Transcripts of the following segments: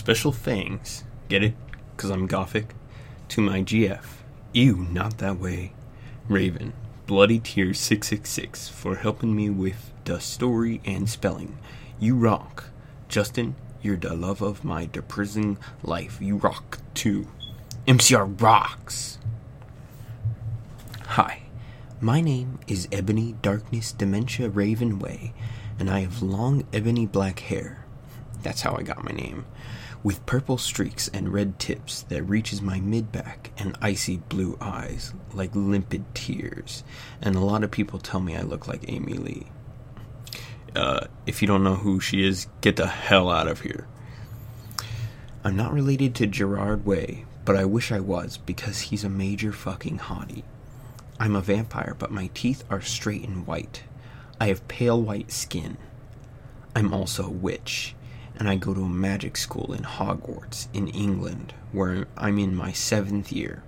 special fangs. Get it? Because I'm gothic. To my GF. Ew, not that way. Raven. Bloody Tears 666 for helping me with the story and spelling. You rock. Justin, you're the love of my depressing life. You rock too. MCR rocks. Hi, my name is Ebony Darkness Dementia Raven Way, and I have long ebony black hair. That's how I got my name. With purple streaks and red tips that reaches my mid back and icy blue eyes like limpid tears. And a lot of people tell me I look like Amy Lee. Uh, if you don't know who she is, get the hell out of here. I'm not related to Gerard Way, but I wish I was because he's a major fucking hottie. I'm a vampire, but my teeth are straight and white. I have pale white skin. I'm also a witch, and I go to a magic school in Hogwarts, in England, where I'm in my seventh year.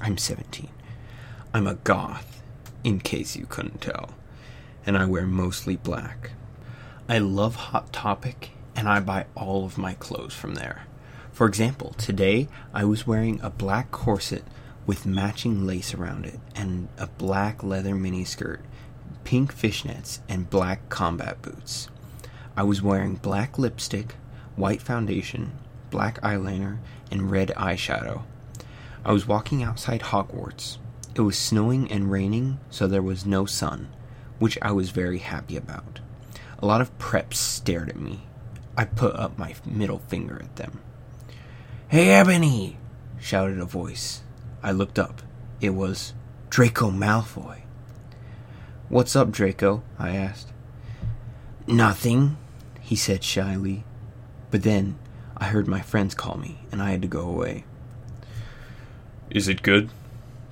I'm 17. I'm a goth, in case you couldn't tell, and I wear mostly black. I love Hot Topic, and I buy all of my clothes from there. For example, today I was wearing a black corset with matching lace around it and a black leather miniskirt, pink fishnets, and black combat boots. I was wearing black lipstick, white foundation, black eyeliner, and red eyeshadow. I was walking outside Hogwarts. It was snowing and raining, so there was no sun, which I was very happy about. A lot of preps stared at me. I put up my middle finger at them. Hey, Ebony! shouted a voice. I looked up. It was Draco Malfoy. What's up, Draco? I asked. Nothing, he said shyly. But then I heard my friends call me, and I had to go away. Is it good?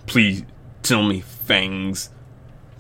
Please tell me, Fangs.